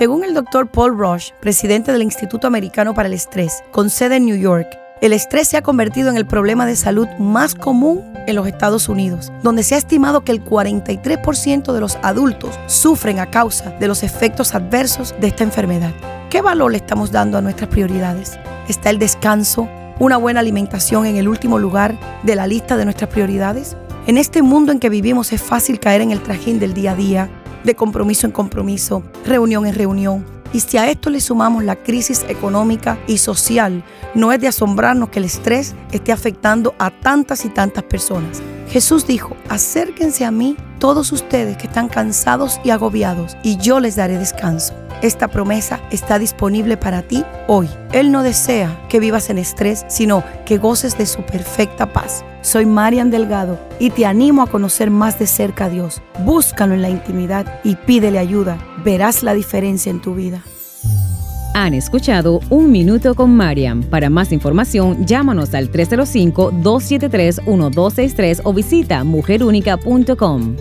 Según el doctor Paul Rush, presidente del Instituto Americano para el Estrés, con sede en New York, el estrés se ha convertido en el problema de salud más común en los Estados Unidos, donde se ha estimado que el 43% de los adultos sufren a causa de los efectos adversos de esta enfermedad. ¿Qué valor le estamos dando a nuestras prioridades? ¿Está el descanso, una buena alimentación en el último lugar de la lista de nuestras prioridades? En este mundo en que vivimos es fácil caer en el trajín del día a día de compromiso en compromiso, reunión en reunión. Y si a esto le sumamos la crisis económica y social, no es de asombrarnos que el estrés esté afectando a tantas y tantas personas. Jesús dijo, acérquense a mí todos ustedes que están cansados y agobiados, y yo les daré descanso. Esta promesa está disponible para ti hoy. Él no desea que vivas en estrés, sino que goces de su perfecta paz. Soy Marian Delgado y te animo a conocer más de cerca a Dios. Búscalo en la intimidad y pídele ayuda. Verás la diferencia en tu vida. Han escuchado Un Minuto con Mariam. Para más información, llámanos al 305-273-1263 o visita mujerúnica.com.